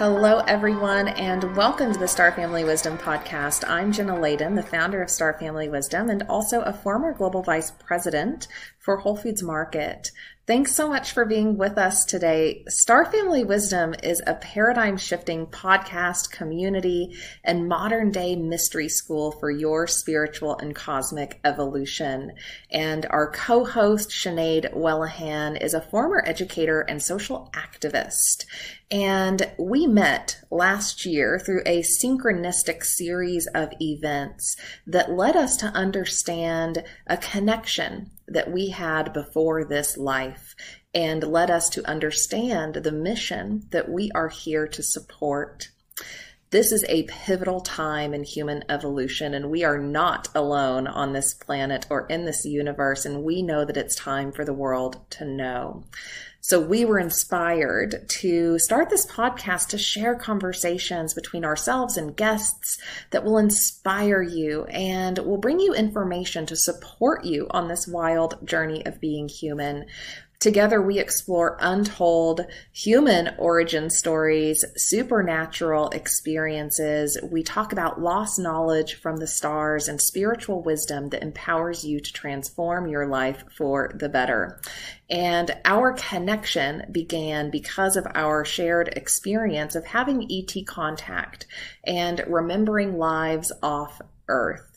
Hello, everyone, and welcome to the Star Family Wisdom Podcast. I'm Jenna Layden, the founder of Star Family Wisdom and also a former global vice president for Whole Foods Market. Thanks so much for being with us today. Star Family Wisdom is a paradigm shifting podcast community and modern day mystery school for your spiritual and cosmic evolution. And our co host, Sinead Wellahan, is a former educator and social activist. And we met last year through a synchronistic series of events that led us to understand a connection that we had before this life and led us to understand the mission that we are here to support. This is a pivotal time in human evolution, and we are not alone on this planet or in this universe, and we know that it's time for the world to know. So we were inspired to start this podcast to share conversations between ourselves and guests that will inspire you and will bring you information to support you on this wild journey of being human. Together, we explore untold human origin stories, supernatural experiences. We talk about lost knowledge from the stars and spiritual wisdom that empowers you to transform your life for the better. And our connection began because of our shared experience of having ET contact and remembering lives off Earth.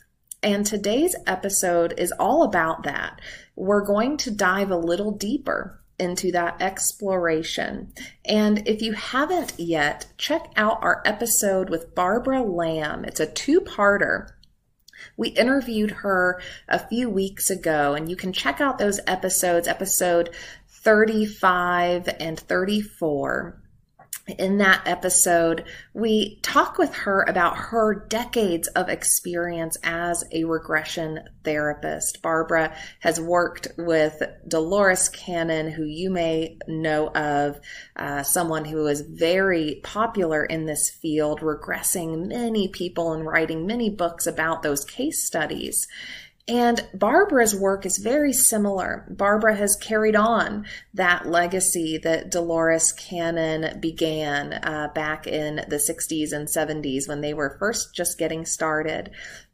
And today's episode is all about that. We're going to dive a little deeper into that exploration. And if you haven't yet, check out our episode with Barbara Lamb. It's a two parter. We interviewed her a few weeks ago, and you can check out those episodes, episode 35 and 34 in that episode, we talk with her about her decades of experience as a regression therapist. Barbara has worked with Dolores Cannon, who you may know of, uh, someone who is very popular in this field, regressing many people and writing many books about those case studies. And Barbara's work is very similar. Barbara has carried on that legacy that Dolores Cannon began uh, back in the 60s and 70s when they were first just getting started.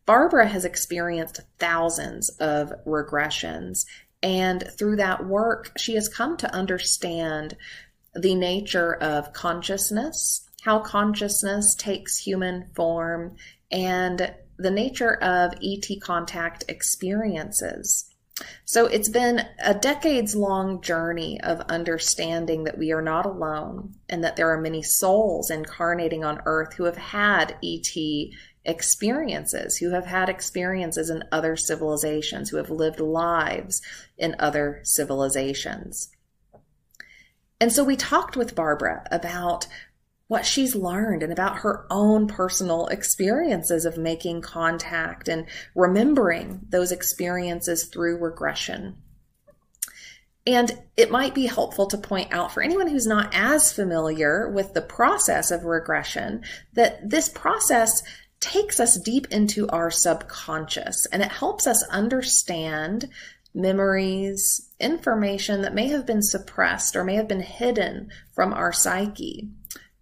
Barbara has experienced thousands of regressions. And through that work, she has come to understand the nature of consciousness, how consciousness takes human form, and the nature of ET contact experiences. So it's been a decades long journey of understanding that we are not alone and that there are many souls incarnating on earth who have had ET experiences, who have had experiences in other civilizations, who have lived lives in other civilizations. And so we talked with Barbara about what she's learned and about her own personal experiences of making contact and remembering those experiences through regression. And it might be helpful to point out for anyone who's not as familiar with the process of regression that this process takes us deep into our subconscious and it helps us understand memories, information that may have been suppressed or may have been hidden from our psyche.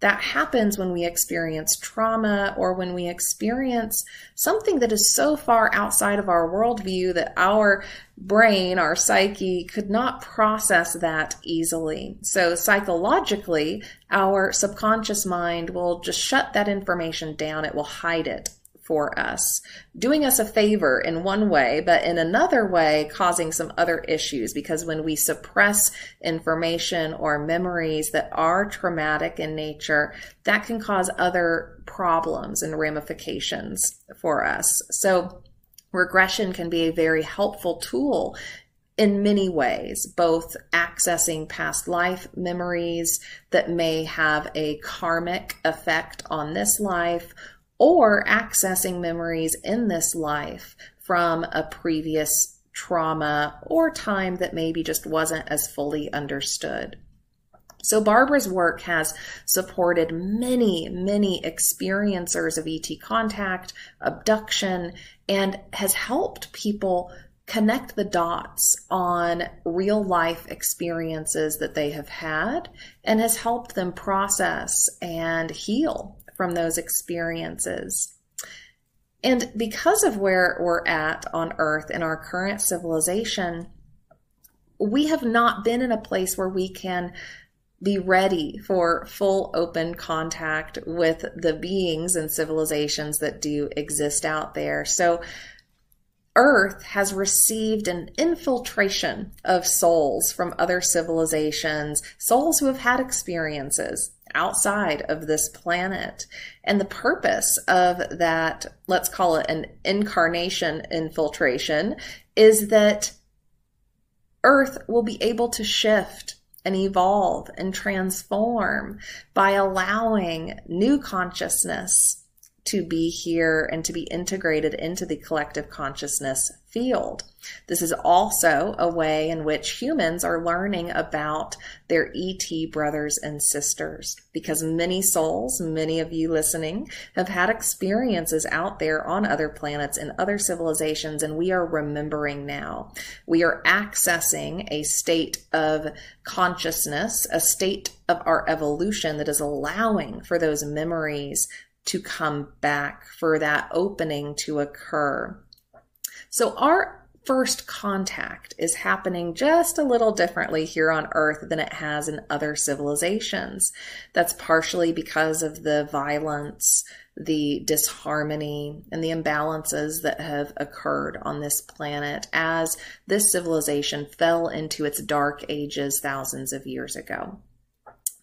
That happens when we experience trauma or when we experience something that is so far outside of our worldview that our brain, our psyche could not process that easily. So psychologically, our subconscious mind will just shut that information down. It will hide it for us, doing us a favor in one way, but in another way, causing some other issues. Because when we suppress information or memories that are traumatic in nature, that can cause other problems and ramifications for us. So, regression can be a very helpful tool in many ways, both accessing past life memories that may have a karmic effect on this life or accessing memories in this life from a previous trauma or time that maybe just wasn't as fully understood. So, Barbara's work has supported many, many experiencers of ET contact, abduction, and has helped people connect the dots on real life experiences that they have had and has helped them process and heal from those experiences. And because of where we're at on earth in our current civilization, we have not been in a place where we can be ready for full open contact with the beings and civilizations that do exist out there. So, Earth has received an infiltration of souls from other civilizations, souls who have had experiences outside of this planet. And the purpose of that, let's call it an incarnation infiltration, is that Earth will be able to shift and evolve and transform by allowing new consciousness to be here and to be integrated into the collective consciousness field. This is also a way in which humans are learning about their ET brothers and sisters because many souls, many of you listening, have had experiences out there on other planets and other civilizations, and we are remembering now. We are accessing a state of consciousness, a state of our evolution that is allowing for those memories to come back, for that opening to occur. So our first contact is happening just a little differently here on Earth than it has in other civilizations. That's partially because of the violence, the disharmony, and the imbalances that have occurred on this planet as this civilization fell into its dark ages thousands of years ago.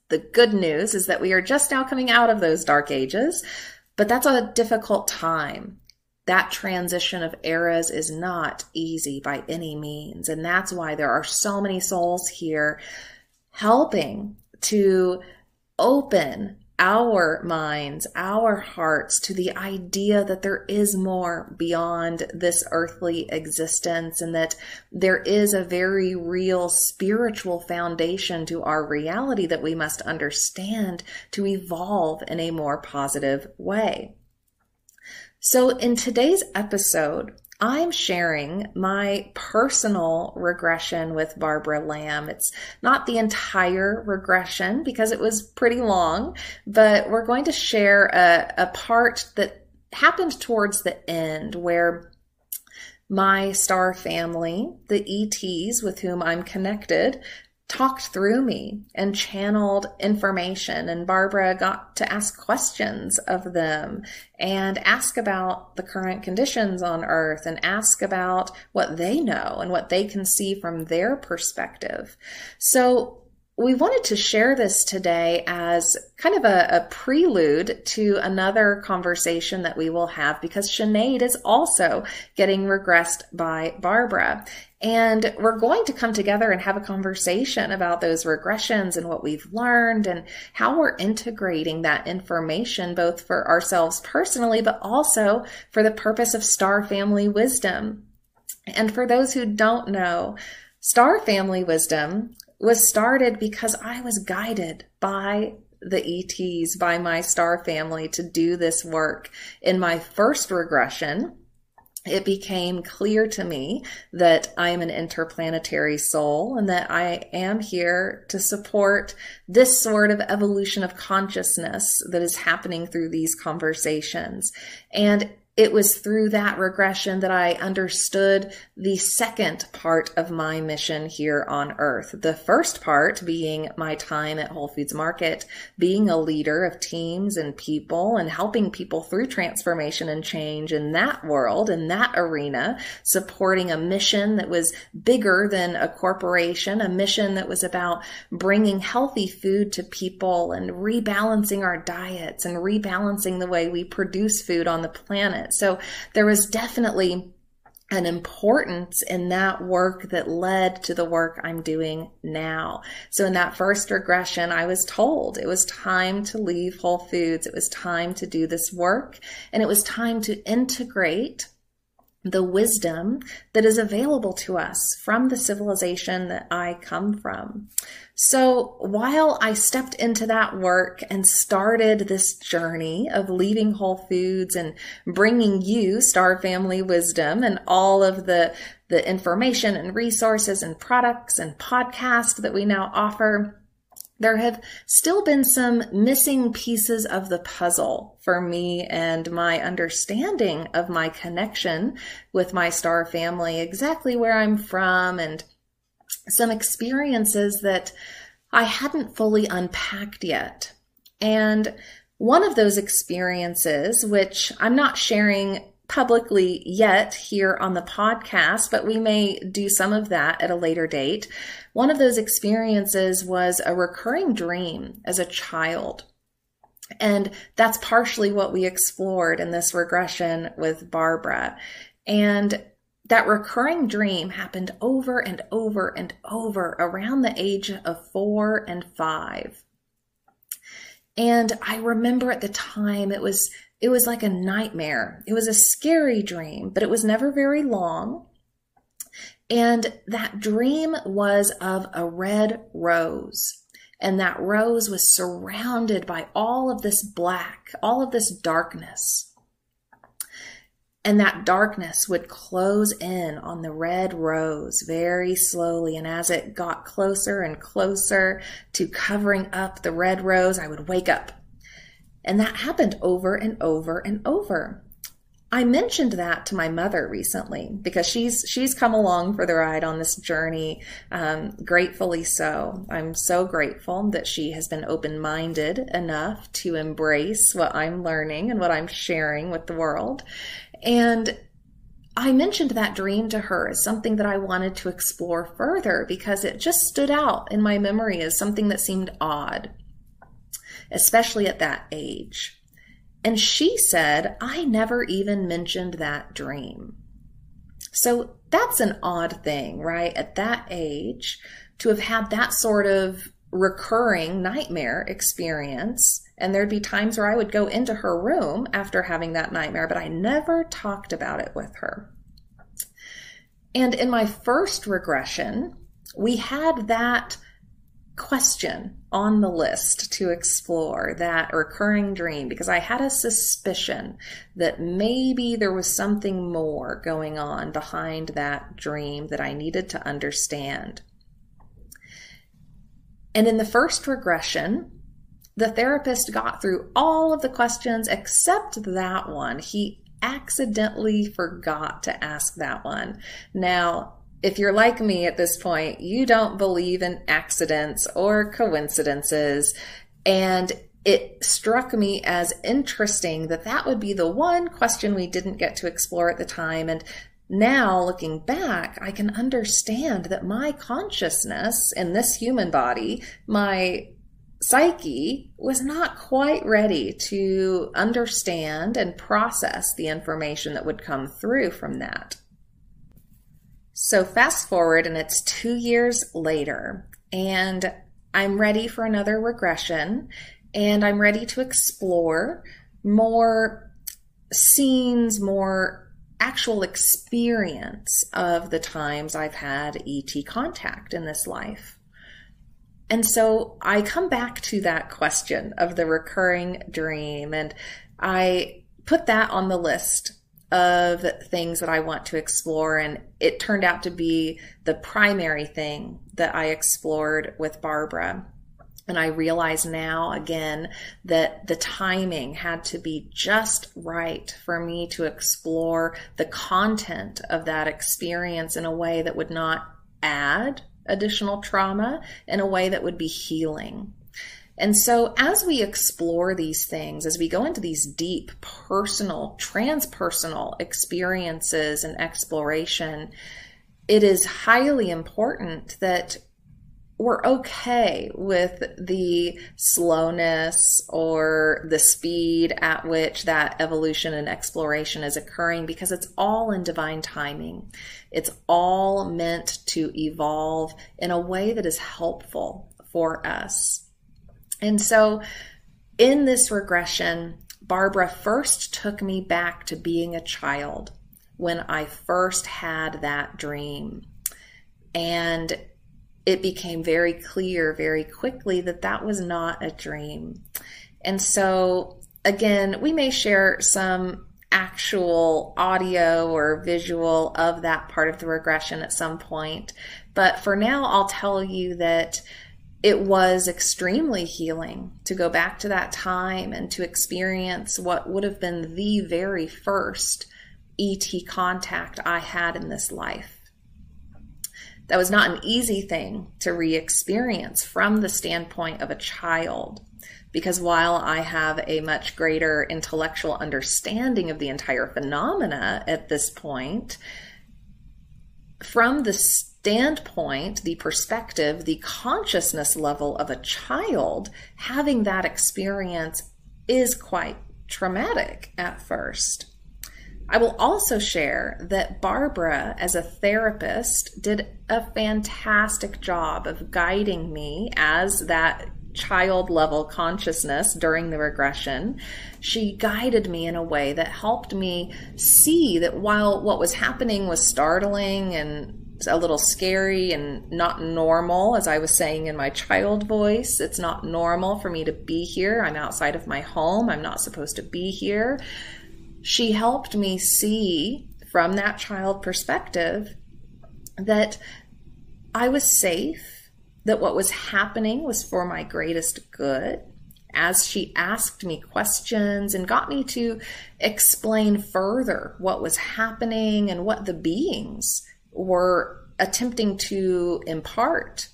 The good news is that we are just now coming out of those dark ages, but that's a difficult time. That transition of eras is not easy by any means. And that's why there are so many souls here helping to open our minds, our hearts to the idea that there is more beyond this earthly existence and that there is a very real spiritual foundation to our reality that we must understand to evolve in a more positive way. So in today's episode, I'm sharing my personal regression with Barbara Lamb. It's not the entire regression because it was pretty long, but we're going to share a, a part that happened towards the end where my star family, the ETs with whom I'm connected, talked through me and channeled information and Barbara got to ask questions of them and ask about the current conditions on earth and ask about what they know and what they can see from their perspective. So we wanted to share this today as kind of a, a, prelude to another conversation that we will have because Sinead is also getting regressed by Barbara. And we're going to come together and have a conversation about those regressions and what we've learned and how we're integrating that information, both for ourselves personally, but also for the purpose of star family wisdom. And for those who don't know, Star Family Wisdom was started because I was guided by the ETs, by my star family to do this work. In my first regression, it became clear to me that I am an interplanetary soul and that I am here to support this sort of evolution of consciousness that is happening through these conversations. And it was through that regression that I understood the second part of my mission here on earth. The first part being my time at Whole Foods Market, being a leader of teams and people and helping people through transformation and change in that world, in that arena, supporting a mission that was bigger than a corporation, a mission that was about bringing healthy food to people and rebalancing our diets and rebalancing the way we produce food on the planet it. So there was definitely an importance in that work that led to the work I'm doing now. So in that first regression, I was told it was time to leave Whole Foods. It was time to do this work and it was time to integrate the wisdom that is available to us from the civilization that I come from. So while I stepped into that work and started this journey of leaving Whole Foods and bringing you Star Family Wisdom and all of the, the information and resources and products and podcasts that we now offer, there have still been some missing pieces of the puzzle for me and my understanding of my connection with my star family, exactly where I'm from, and some experiences that I hadn't fully unpacked yet. And one of those experiences, which I'm not sharing publicly yet here on the podcast, but we may do some of that at a later date. One of those experiences was a recurring dream as a child. And that's partially what we explored in this regression with Barbara. And that recurring dream happened over and over and over around the age of four and five. And I remember at the time it was it was like a nightmare. It was a scary dream, but it was never very long. And that dream was of a red rose. And that rose was surrounded by all of this black, all of this darkness. And that darkness would close in on the red rose very slowly. And as it got closer and closer to covering up the red rose, I would wake up and that happened over and over and over. I mentioned that to my mother recently because she's she's come along for the ride on this journey. Um, gratefully so. I'm so grateful that she has been open minded enough to embrace what I'm learning and what I'm sharing with the world. And I mentioned that dream to her as something that I wanted to explore further because it just stood out in my memory as something that seemed odd especially at that age. And she said, I never even mentioned that dream. So that's an odd thing, right? At that age, to have had that sort of recurring nightmare experience. And there'd be times where I would go into her room after having that nightmare, but I never talked about it with her. And in my first regression, we had that question on the list to explore that recurring dream because I had a suspicion that maybe there was something more going on behind that dream that I needed to understand. And in the first regression, the therapist got through all of the questions except that one. He accidentally forgot to ask that one. Now, if you're like me at this point, you don't believe in accidents or coincidences. And it struck me as interesting that that would be the one question we didn't get to explore at the time. And now looking back, I can understand that my consciousness in this human body, my psyche was not quite ready to understand and process the information that would come through from that. So fast forward and it's two years later and I'm ready for another regression and I'm ready to explore more scenes, more actual experience of the times I've had ET contact in this life. And so I come back to that question of the recurring dream and I put that on the list of things that I want to explore. And it turned out to be the primary thing that I explored with Barbara. And I realize now again that the timing had to be just right for me to explore the content of that experience in a way that would not add additional trauma, in a way that would be healing. And so, as we explore these things, as we go into these deep personal, transpersonal experiences and exploration, it is highly important that we're okay with the slowness or the speed at which that evolution and exploration is occurring because it's all in divine timing. It's all meant to evolve in a way that is helpful for us. And so in this regression, Barbara first took me back to being a child. when I first had that dream. And it became very clear very quickly that that was not a dream. And so, again, we may share some actual audio or visual of that part of the regression at some point. But for now, I'll tell you that it was extremely healing to go back to that time and to experience what would have been the very first ET contact I had in this life. That was not an easy thing to re experience from the standpoint of a child, because while I have a much greater intellectual understanding of the entire phenomena at this point, from the standpoint, the perspective, the consciousness level of a child, having that experience is quite traumatic at first. I will also share that Barbara, as a therapist, did a fantastic job of guiding me as that child level consciousness during the regression. She guided me in a way that helped me see that while what was happening was startling and a little scary and not normal, as I was saying in my child voice. It's not normal for me to be here. I'm outside of my home. I'm not supposed to be here she helped me see from that child perspective that I was safe, that what was happening was for my greatest good. As she asked me questions and got me to explain further what was happening and what the beings were attempting to impart,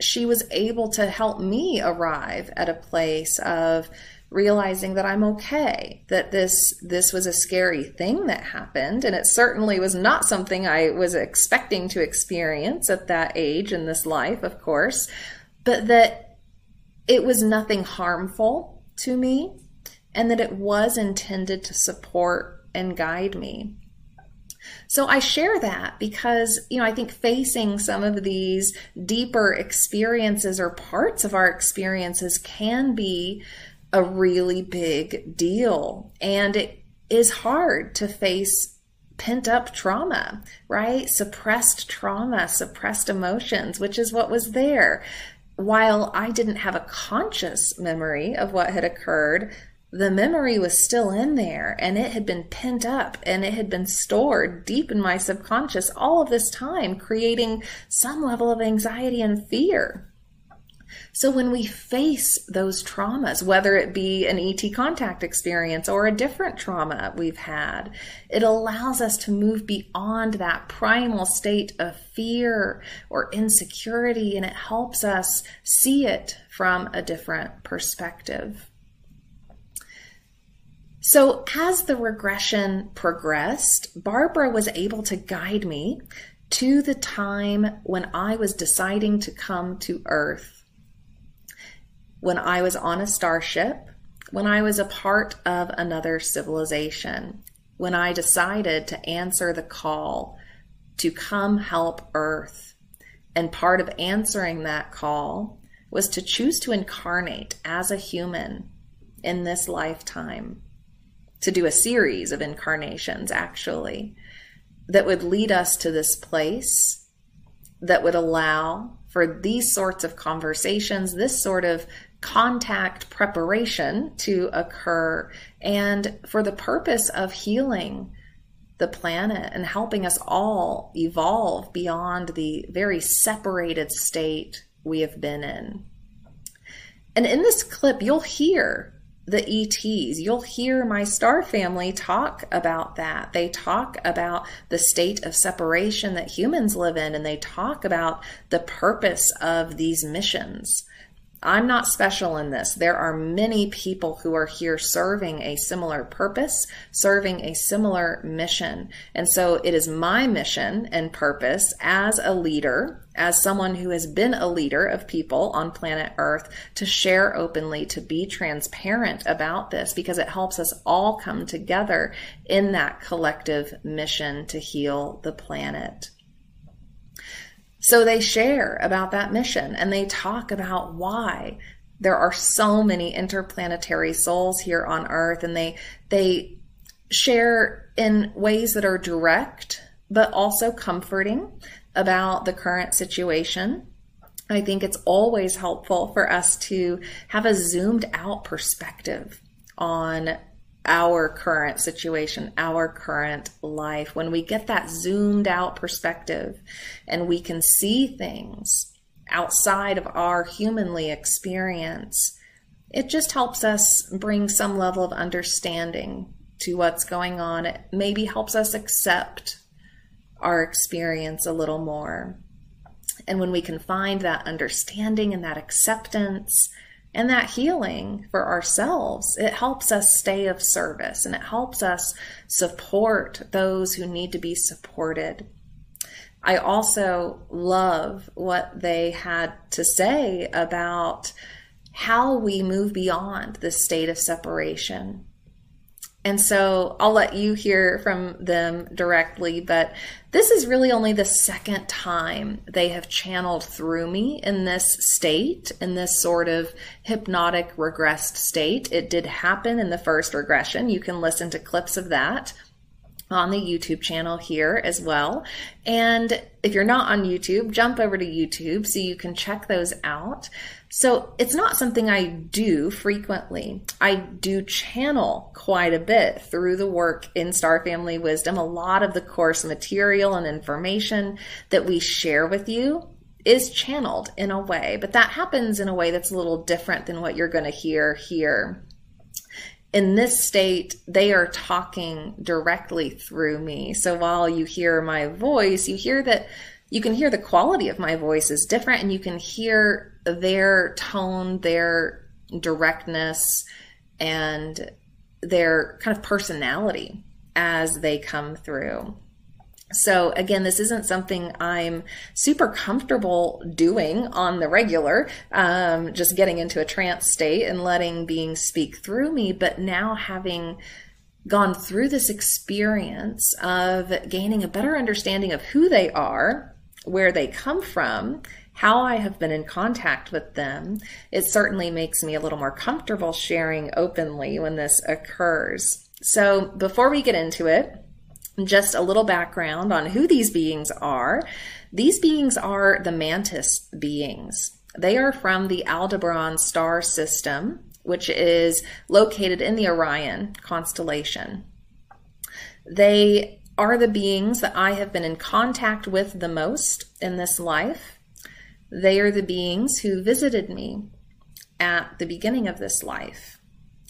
she was able to help me arrive at a place of realizing that I'm okay, that this this was a scary thing that happened and it certainly was not something I was expecting to experience at that age in this life, of course, but that it was nothing harmful to me and that it was intended to support and guide me. So I share that because, you know, I think facing some of these deeper experiences or parts of our experiences can be a really big deal. And it is hard to face pent up trauma, right? Suppressed trauma, suppressed emotions, which is what was there. While I didn't have a conscious memory of what had occurred, the memory was still in there and it had been pent up and it had been stored deep in my subconscious all of this time, creating some level of anxiety and fear. So when we face those traumas, whether it be an ET contact experience or a different trauma we've had, it allows us to move beyond that primal state of fear or insecurity and it helps us see it from a different perspective. So, as the regression progressed, Barbara was able to guide me to the time when I was deciding to come to Earth when I was on a starship, when I was a part of another civilization, when I decided to answer the call to come help Earth. And part of answering that call was to choose to incarnate as a human in this lifetime, to do a series of incarnations, actually, that would lead us to this place that would allow for these sorts of conversations, this sort of contact preparation to occur and for the purpose of healing the planet and helping us all evolve beyond the very separated state we have been in. And in this clip, you'll hear the ETs. You'll hear my star family talk about that. They talk about the state of separation that humans live in, and they talk about the purpose of these missions. I'm not special in this. There are many people who are here serving a similar purpose, serving a similar mission. And so it is my mission and purpose as a leader, as someone who has been a leader of people on planet Earth, to share openly, to be transparent about this because it helps us all come together in that collective mission to heal the planet. So they share about that mission and they talk about why there are so many interplanetary souls here on earth and they they share in ways that are direct, but also comforting about the current situation. I think it's always helpful for us to have a zoomed out perspective on our current situation, our current life. When we get that zoomed out perspective and we can see things outside of our humanly experience, it just helps us bring some level of understanding to what's going on. It maybe helps us accept our experience a little more. And when we can find that understanding and that acceptance and that healing for ourselves, it helps us stay of service and it helps us support those who need to be supported. I also love what they had to say about how we move beyond the state of separation and so I'll let you hear from them directly, but this is really only the second time they have channeled through me in this state, in this sort of hypnotic regressed state. It did happen in the first regression. You can listen to clips of that on the YouTube channel here as well. And if you're not on YouTube, jump over to YouTube so you can check those out. So it's not something I do frequently. I do channel quite a bit through the work in Star Family Wisdom. A lot of the course material and information that we share with you is channeled in a way, but that happens in a way that's a little different than what you're going to hear here. In this state, they are talking directly through me. So while you hear my voice, you hear that you can hear the quality of my voice is different and you can hear their tone, their directness, and their kind of personality as they come through. So again, this isn't something I'm super comfortable doing on the regular, um, just getting into a trance state and letting beings speak through me. But now having gone through this experience of gaining a better understanding of who they are, where they come from, how I have been in contact with them, it certainly makes me a little more comfortable sharing openly when this occurs. So before we get into it, just a little background on who these beings are. These beings are the mantis beings. They are from the Aldebaran star system, which is located in the Orion constellation. They are the beings that I have been in contact with the most in this life. They are the beings who visited me at the beginning of this life.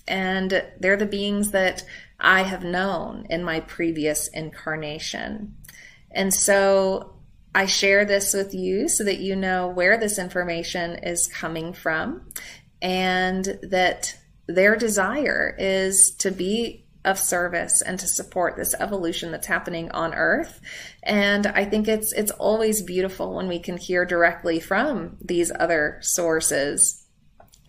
And they're the beings that I have known in my previous incarnation. And so I share this with you so that you know where this information is coming from and that their desire is to be of service and to support this evolution that's happening on earth. And i think it's it's always beautiful when we can hear directly from these other sources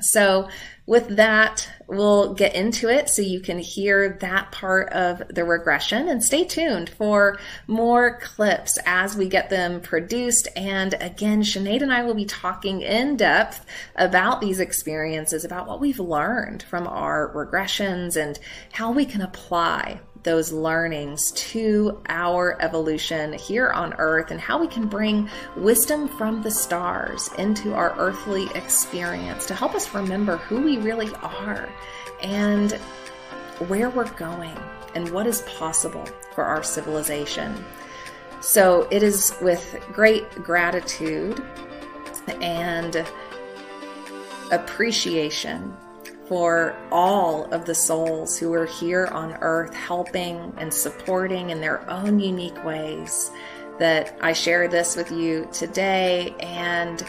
so with that, we'll get into it so you can hear that part of the regression and stay tuned for more clips as we get them produced. And again, Sinead and I will be talking in depth about these experiences, about what we've learned from our regressions and how we can apply those learnings to our evolution here on earth and how we can bring wisdom from the stars into our earthly experience to help us remember who we really are and where we're going and what is possible for our civilization. So it is with great gratitude and appreciation for all of the souls who are here on earth helping and supporting in their own unique ways that I share this with you today and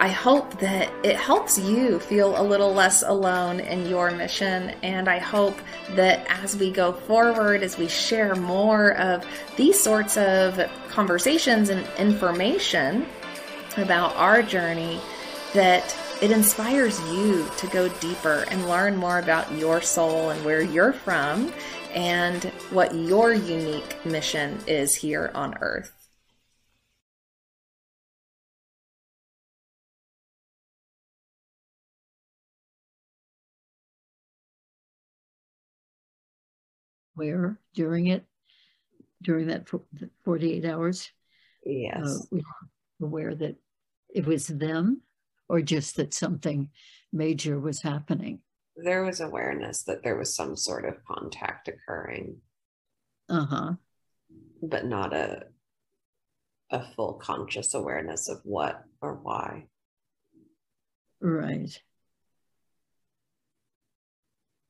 I hope that it helps you feel a little less alone in your mission. And I hope that as we go forward, as we share more of these sorts of conversations and information about our journey, that it inspires you to go deeper and learn more about your soul and where you're from and what your unique mission is here on earth. Where during it, during that 48 hours? Yes. Uh, aware that it was them or just that something major was happening? There was awareness that there was some sort of contact occurring. Uh huh. But not a a full conscious awareness of what or why. Right.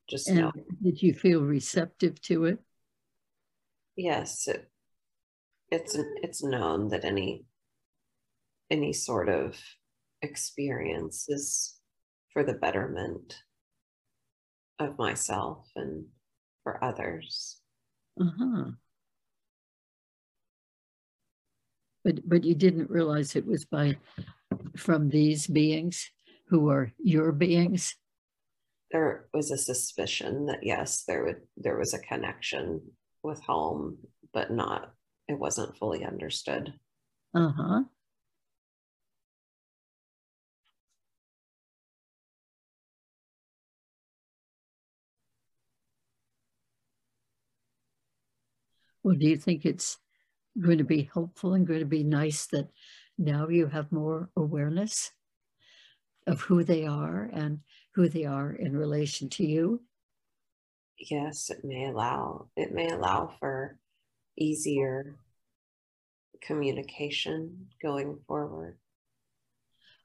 Just and. Did you feel receptive to it? Yes, it, it's it's known that any any sort of experience is for the betterment of myself and for others. Uh-huh. But but you didn't realize it was by from these beings who are your beings? There was a suspicion that yes, there would there was a connection with home, but not it wasn't fully understood. Uh-huh. Well, do you think it's going to be helpful and going to be nice that now you have more awareness of who they are and who they are in relation to you? Yes, it may allow it may allow for easier communication going forward.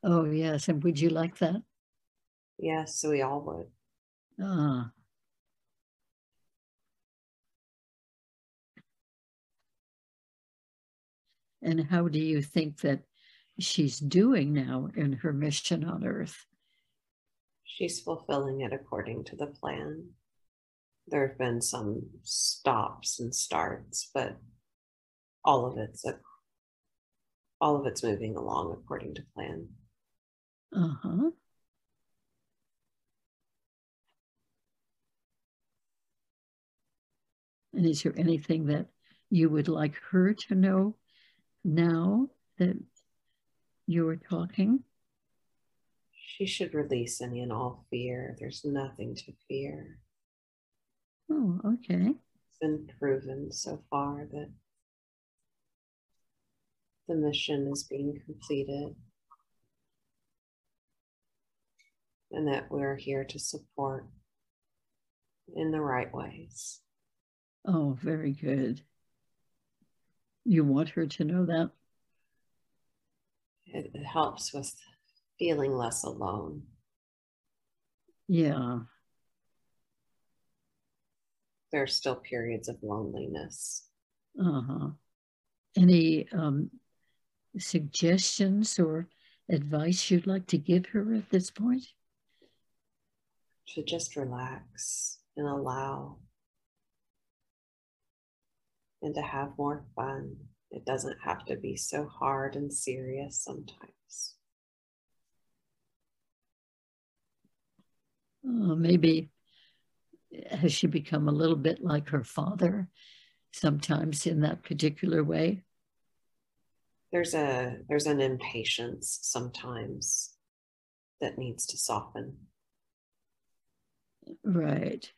Oh yes, and would you like that? Yes, we all would. Ah, And how do you think that she's doing now in her mission on earth? She's fulfilling it according to the plan. There have been some stops and starts, but all of it's a, all of it's moving along according to plan. Uh-huh. And is there anything that you would like her to know now that you are talking? She should release any and all fear. There's nothing to fear. Oh, okay. It's been proven so far that the mission is being completed and that we're here to support in the right ways. Oh, very good. You want her to know that? It, helps with feeling less alone. Yeah. There are still periods of loneliness. Uh huh. Any um, suggestions or advice you'd like to give her at this point? To just relax and allow and to have more fun. It doesn't have to be so hard and serious sometimes. Oh, maybe has she become a little bit like her father sometimes in that particular way? There's a there's an impatience sometimes that needs to soften. Right.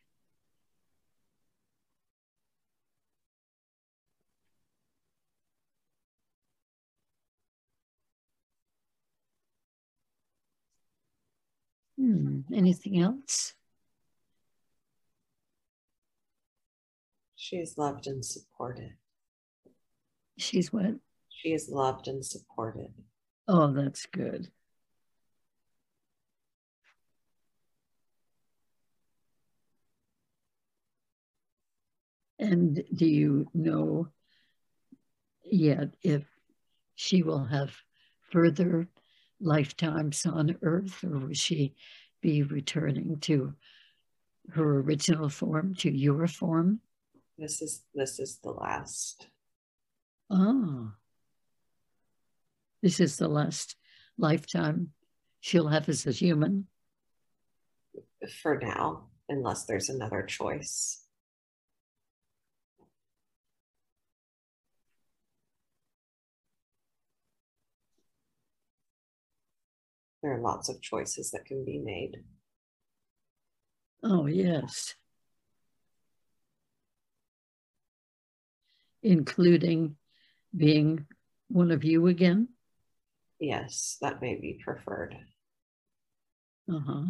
Hmm. Anything else? She is loved and supported. She's what? She is loved and supported. Oh, that's good. And do you know yet if she will have further lifetimes on earth, or will she be returning to her original form, to your form? This is this is the last. Oh. This is the last lifetime she'll have as a human. For now, unless there's another choice. There are lots of choices that can be made. Oh, yes. including being one of you again? Yes, that may be preferred. Uh huh.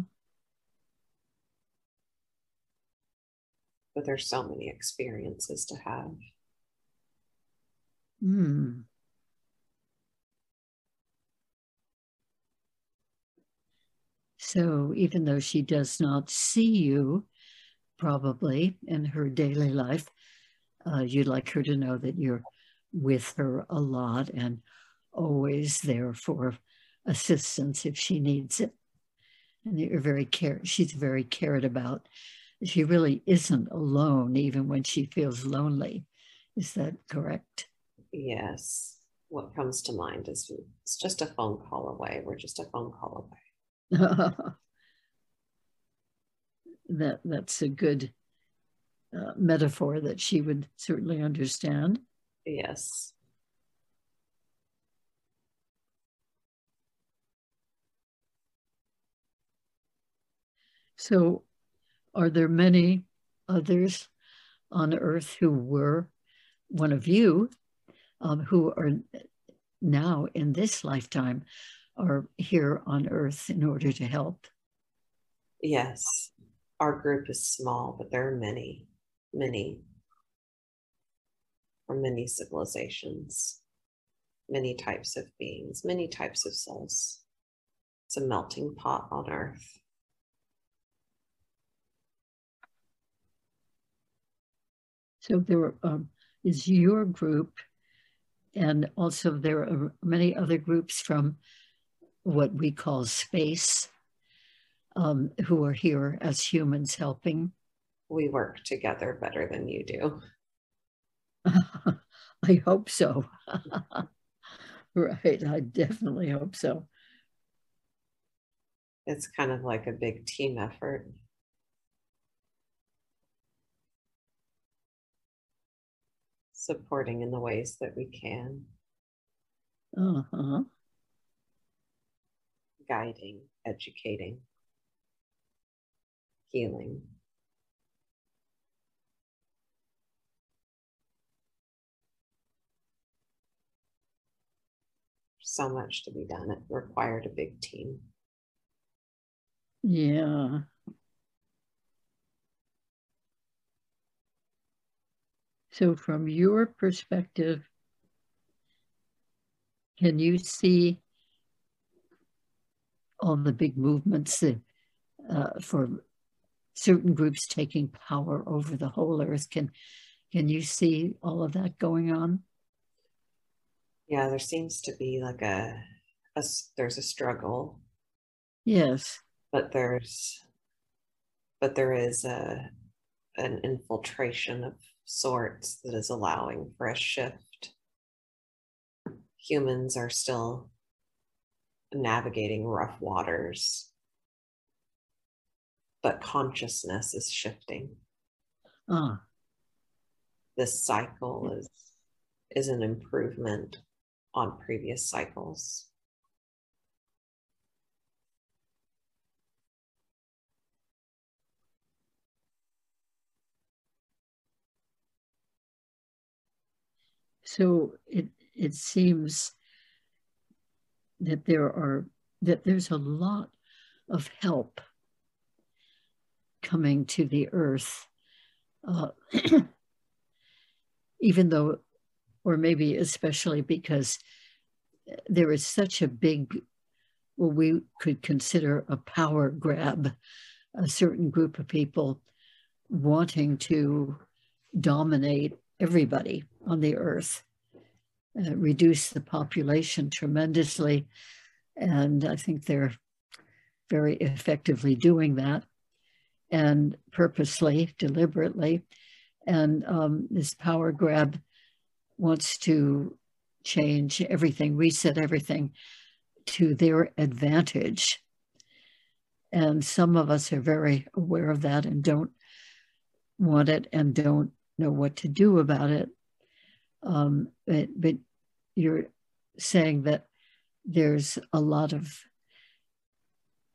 But there's so many experiences to have. Hmm. So even though she does not see you, probably in her daily life, uh, you'd like her to know that you're with her a lot and always there for assistance if she needs it. And you're very care she's very cared about. She really isn't alone even when she feels lonely. Is that correct? Yes. What comes to mind is it's just a phone call away. We're just a phone call away. that that's a good uh, metaphor that she would certainly understand. Yes. So, are there many others on earth who were one of you um, who are now in this lifetime are here on earth in order to help? Yes. Our group is small, but there are many, many, from many civilizations, many types of beings, many types of souls. It's a melting pot on earth. So there um, is your group, and also there are many other groups from what we call space um, who are here as humans helping. We work together better than you do. I hope so. right, I definitely hope so. It's kind of like a big team effort. supporting in the ways that we can. Uh-huh. Guiding, educating, healing. So much to be done. It required a big team. Yeah. So, from your perspective, can you see all the big movements uh, for certain groups taking power over the whole earth? Can can you see all of that going on? Yeah, there seems to be like a, a there's a struggle. Yes, but there's but there is a an infiltration of sorts that is allowing for a shift. Humans are still navigating rough waters, but consciousness is shifting. Ah. This cycle is is an improvement on previous cycles. So it it seems that there are that there's a lot of help coming to the earth, uh, even though, or maybe especially because there is such a big, what we could consider a power grab, a certain group of people wanting to dominate everybody on the earth, uh, reduce the population tremendously. And I think they're very effectively doing that and purposely, deliberately. And um, this power grab wants to change everything, reset everything to their advantage. And some of us are very aware of that and don't want it and don't know what to do about it. Um, but, but you're saying that there's a lot of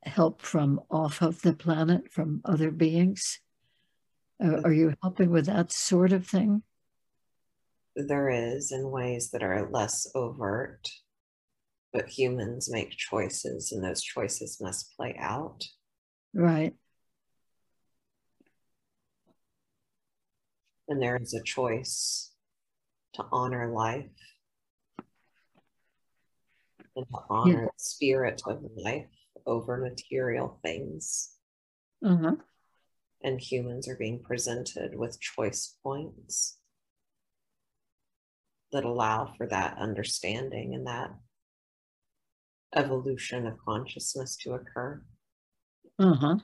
help from off of the planet from other beings? Are, are you helping with that sort of thing? there is in ways that are less overt, but humans make choices and those choices must play out. Right. And there is a choice to honor life and to honor the spirit of life over material things. Uh-huh. And humans are being presented with choice points that allow for that understanding and that evolution of consciousness to occur. Uh-huh.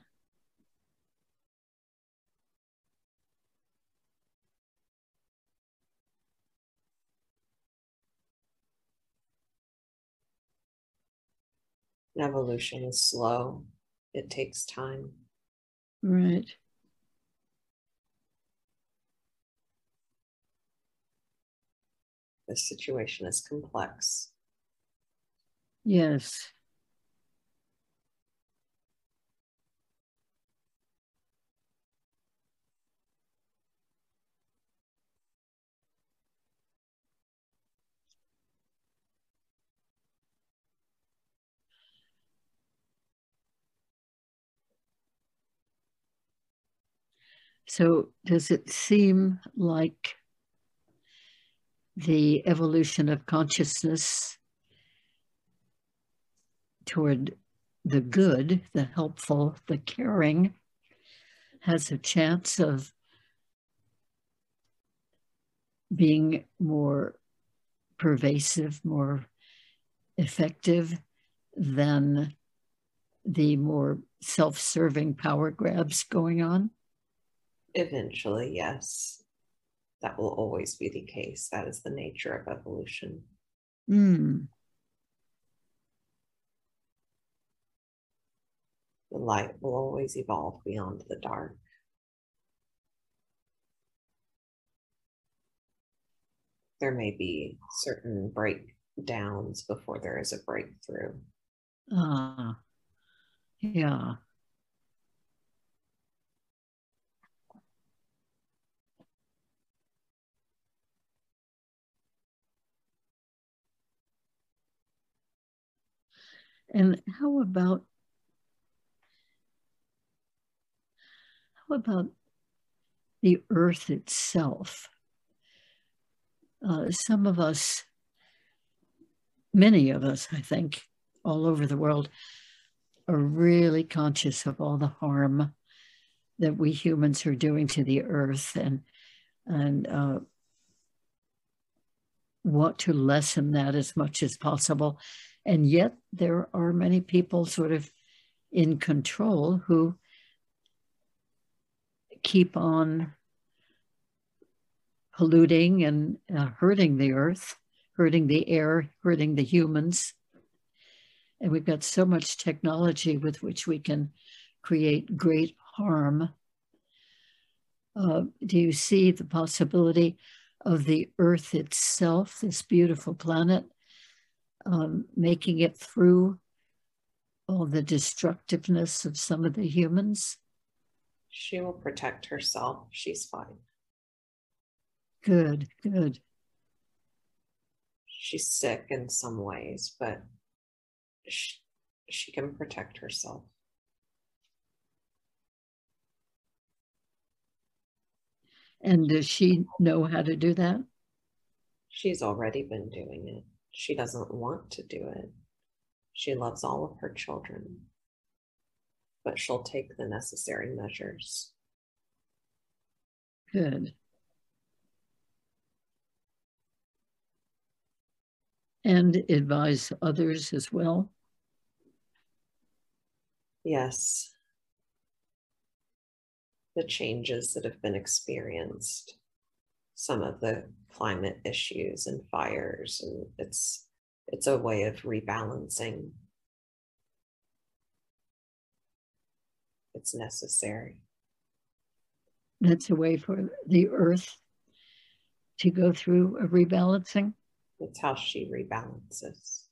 Evolution is slow. It takes time. Right. The situation is complex. Yes. So, does it seem like the evolution of consciousness toward the good, the helpful, the caring has a chance of being more pervasive, more effective than the more self serving power grabs going on? Eventually, yes. That will always be the case. That is the nature of evolution. Mm. The light will always evolve beyond the dark. There may be certain breakdowns before there is a breakthrough. Ah, uh, yeah. And how about how about the earth itself? Uh, some of us, many of us, I think, all over the world, are really conscious of all the harm that we humans are doing to the earth and and uh, want to lessen that as much as possible and yet, there are many people sort of in control who keep on polluting and uh, hurting the earth, hurting the air, hurting the humans. And we've got so much technology with which we can create great harm. Uh, do you see the possibility of the earth itself, this beautiful planet, um, making it through all the destructiveness of some of the humans? She will protect herself. She's fine. Good, good. She's sick in some ways, but she, she can protect herself. And does she know how to do that? She's already been doing it. She doesn't want to do it. She loves all of her children, but she'll take the necessary measures. Good. And advise others as well? Yes. The changes that have been experienced some of the climate issues and fires and it's it's a way of rebalancing. It's necessary. That's a way for the earth to go through a rebalancing? That's how she rebalances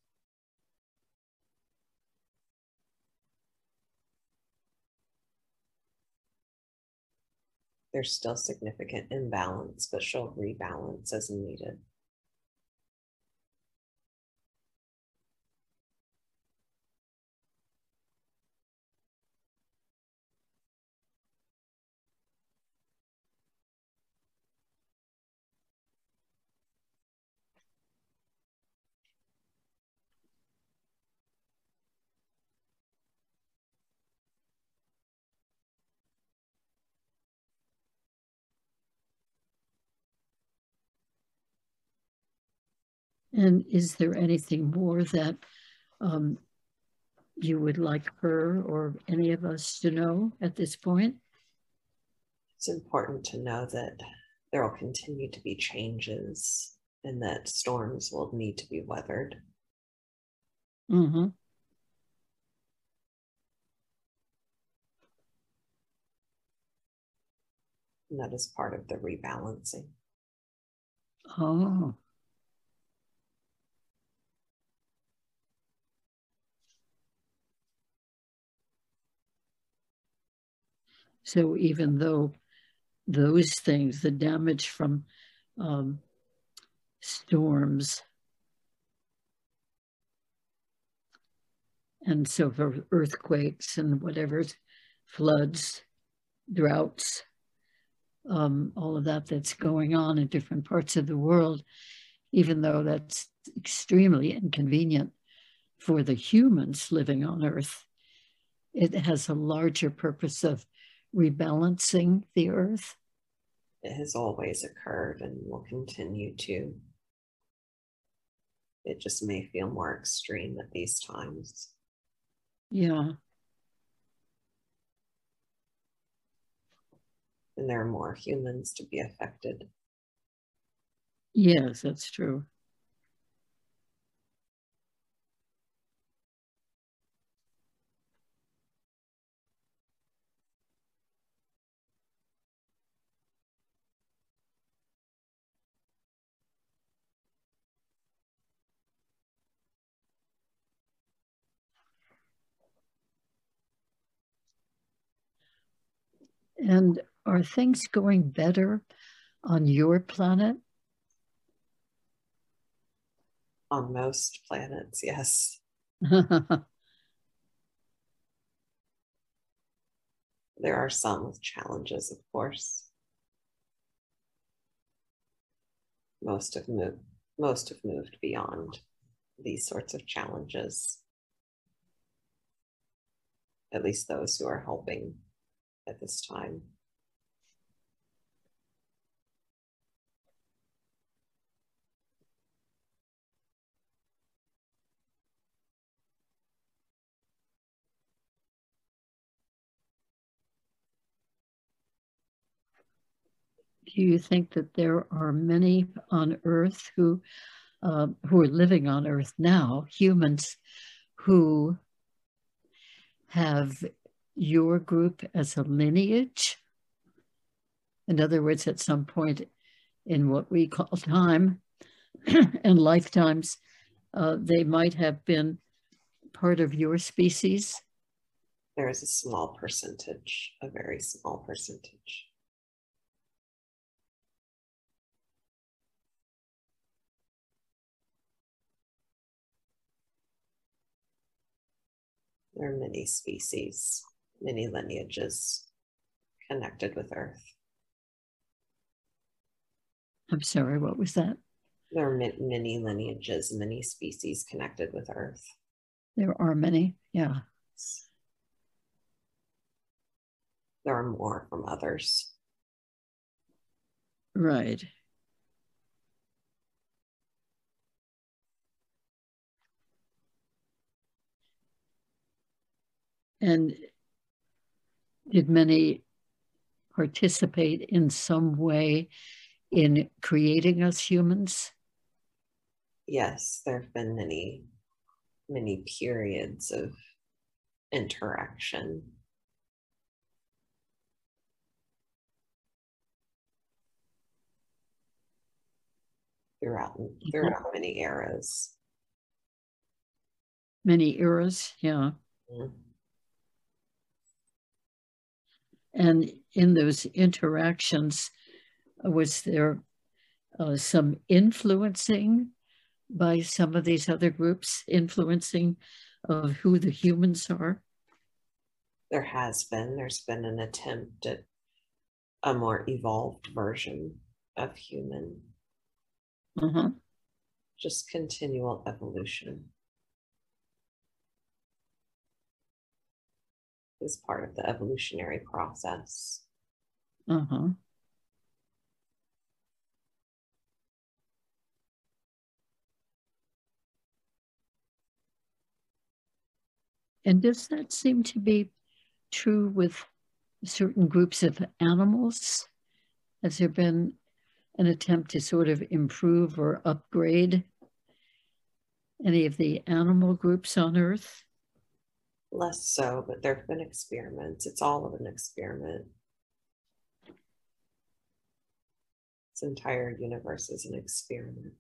there's still significant imbalance, but she'll rebalance as needed. And is there anything more that um, you would like her or any of us to know at this point? It's important to know that there will continue to be changes and that storms will need to be weathered. Mm-hmm. And that is part of the rebalancing. Oh. So even though those things, the damage from um, storms, and so for earthquakes and whatever, floods, droughts, um, all of that that's going on in different parts of the world, even though that's extremely inconvenient for the humans living on Earth, it has a larger purpose of rebalancing the earth? It has always occurred and will continue to. It just may feel more extreme at these times. Yeah. And there are more humans to be affected. Yes, that's true. And are things going better on your planet? On most planets, yes. there are some with challenges, of course. Most have moved most have moved beyond these sorts of challenges. At least those who are helping at this time. Do you think that there are many on Earth who uh, who are living on Earth now, humans who have your group as a lineage. In other words, at some point in what we call time and lifetimes, uh, they might have been part of your species. There is a small percentage, a very small percentage. There are many species many lineages connected with Earth. I'm sorry, what was that? There are many lineages, many species connected with Earth. There are many, yeah. There are more from others. Right. And did many participate in some way in creating us humans? Yes, there have been many, many periods of interaction. Throughout, throughout many eras. Many eras, yeah. Mm-hmm. And in those interactions, was there uh, some influencing by some of these other groups, influencing of who the humans are? There has been. There's been an attempt at a more evolved version of human. Uh-huh. Just continual evolution is part of the evolutionary process. Uh-huh. And does that seem to be true with certain groups of animals? Has there been an attempt to sort of improve or upgrade any of the animal groups on Earth? Less so, but there have been experiments. It's all of an experiment. This entire universe is an experiment.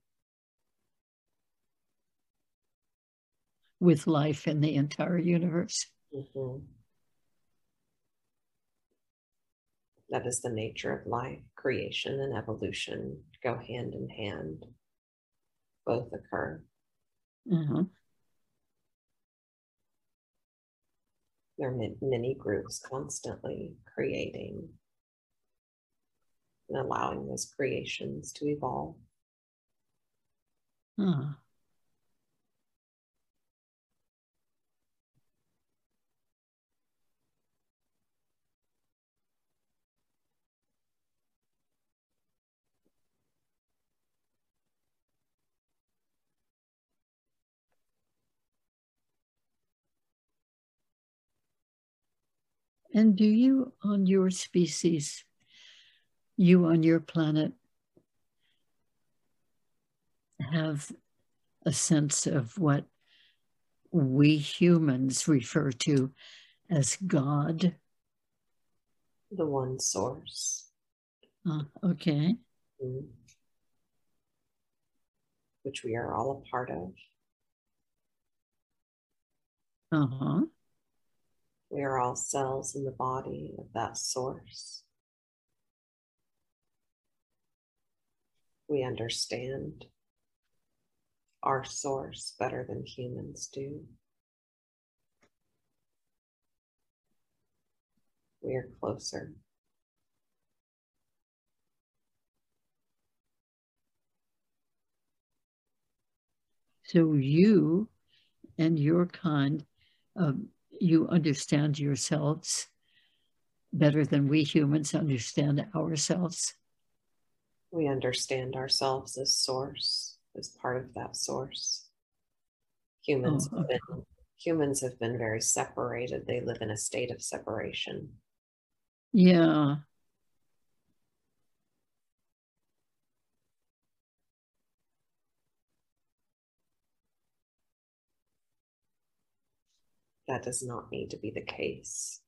with life in the entire universe. Mm-hmm. That is the nature of life. Creation and evolution go hand in hand, both occur. Uh-huh. There are many groups constantly creating and allowing those creations to evolve. Huh. And do you on your species, you on your planet, have a sense of what we humans refer to as God? The one source. Uh, okay. Mm-hmm. Which we are all a part of. Uh huh. We are all cells in the body of that source. We understand our source better than humans do. We are closer. So you and your kind you understand yourselves better than we humans understand ourselves. We understand ourselves as source, as part of that source. Humans oh, okay. have been humans have been very separated. They live in a state of separation. Yeah. That does not need to be the case.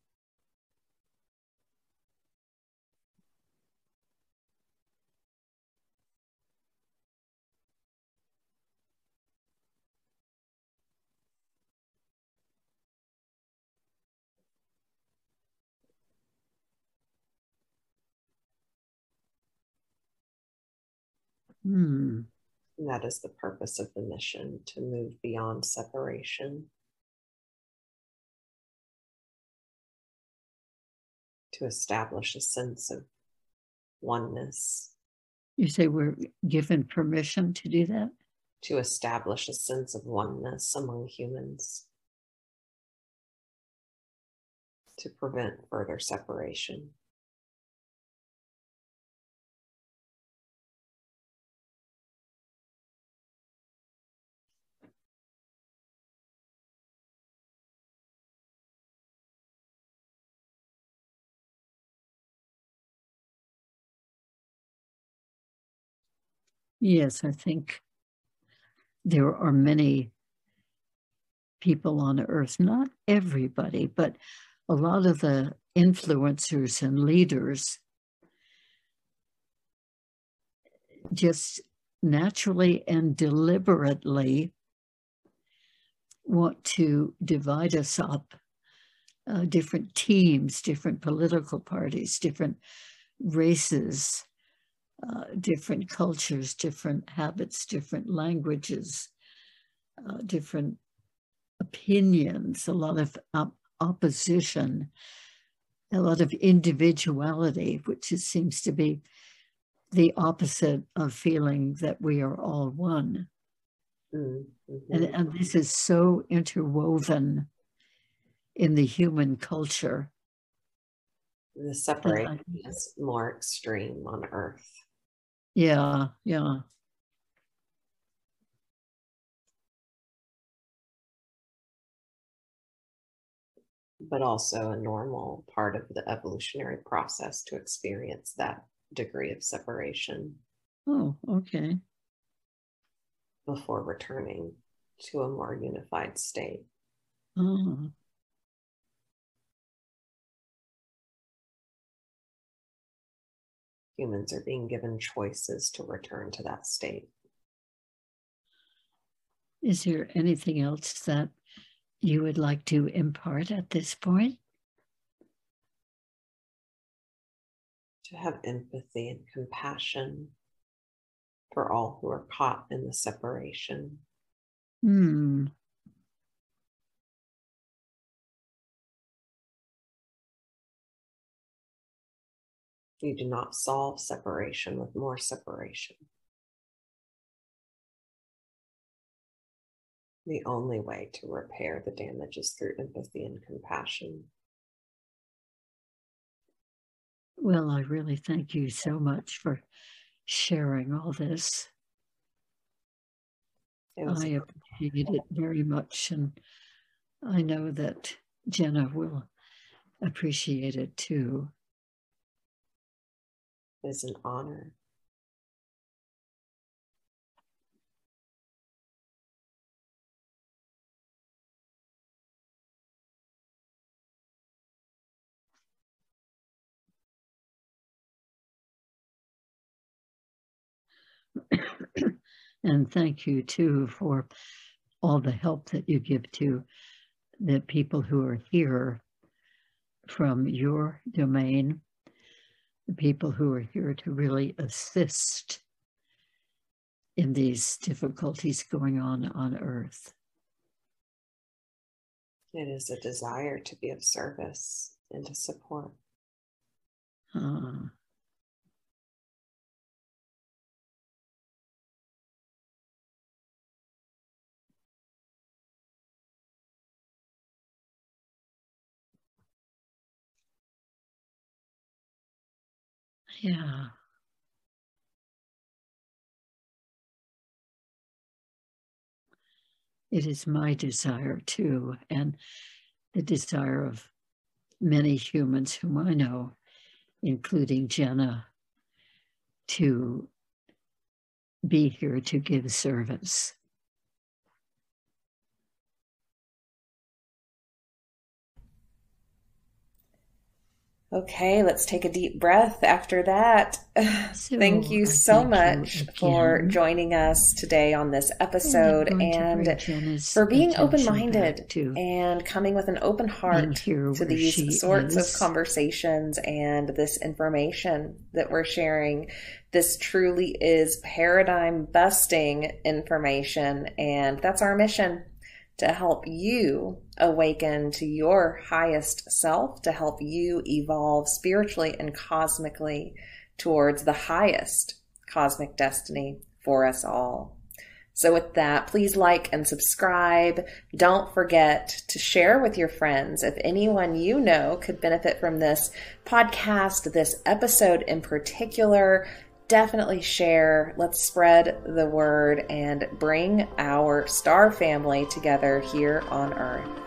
Hmm. That is the purpose of the mission to move beyond separation. To establish a sense of oneness. You say we're given permission to do that? To establish a sense of oneness among humans, to prevent further separation. Yes, I think there are many people on earth, not everybody, but a lot of the influencers and leaders just naturally and deliberately want to divide us up uh, different teams, different political parties, different races, uh, different cultures, different habits, different languages, uh, different opinions, a lot of op- opposition, a lot of individuality, which is, seems to be the opposite of feeling that we are all one. Mm-hmm. And, and this is so interwoven in the human culture. The separation is more extreme on earth. Yeah, yeah. But also a normal part of the evolutionary process to experience that degree of separation. Oh, okay. Before returning to a more unified state. Oh. Humans are being given choices to return to that state. Is there anything else that you would like to impart at this point? To have empathy and compassion for all who are caught in the separation. Hmm. You do not solve separation with more separation. The only way to repair the damage is through empathy and compassion. Well, I really thank you so much for sharing all this. I appreciate it very much. And I know that Jenna will appreciate it too is an honor. and thank you too for all the help that you give to the people who are here from your domain the people who are here to really assist in these difficulties going on on earth. It is a desire to be of service and to support. Uh, Yeah. It is my desire too, and the desire of many humans whom I know, including Jenna, to be here to give service. Okay, let's take a deep breath after that. So thank you so much for joining us today on this episode and for being open minded and coming with an open heart to these sorts is. of conversations and this information that we're sharing. This truly is paradigm busting information, and that's our mission to help you awaken to your highest self, to help you evolve spiritually and cosmically towards the highest cosmic destiny for us all. So, with that, please like and subscribe. Don't forget to share with your friends if anyone you know could benefit from this podcast, this episode in particular definitely share. Let's spread the word and bring our star family together here on earth.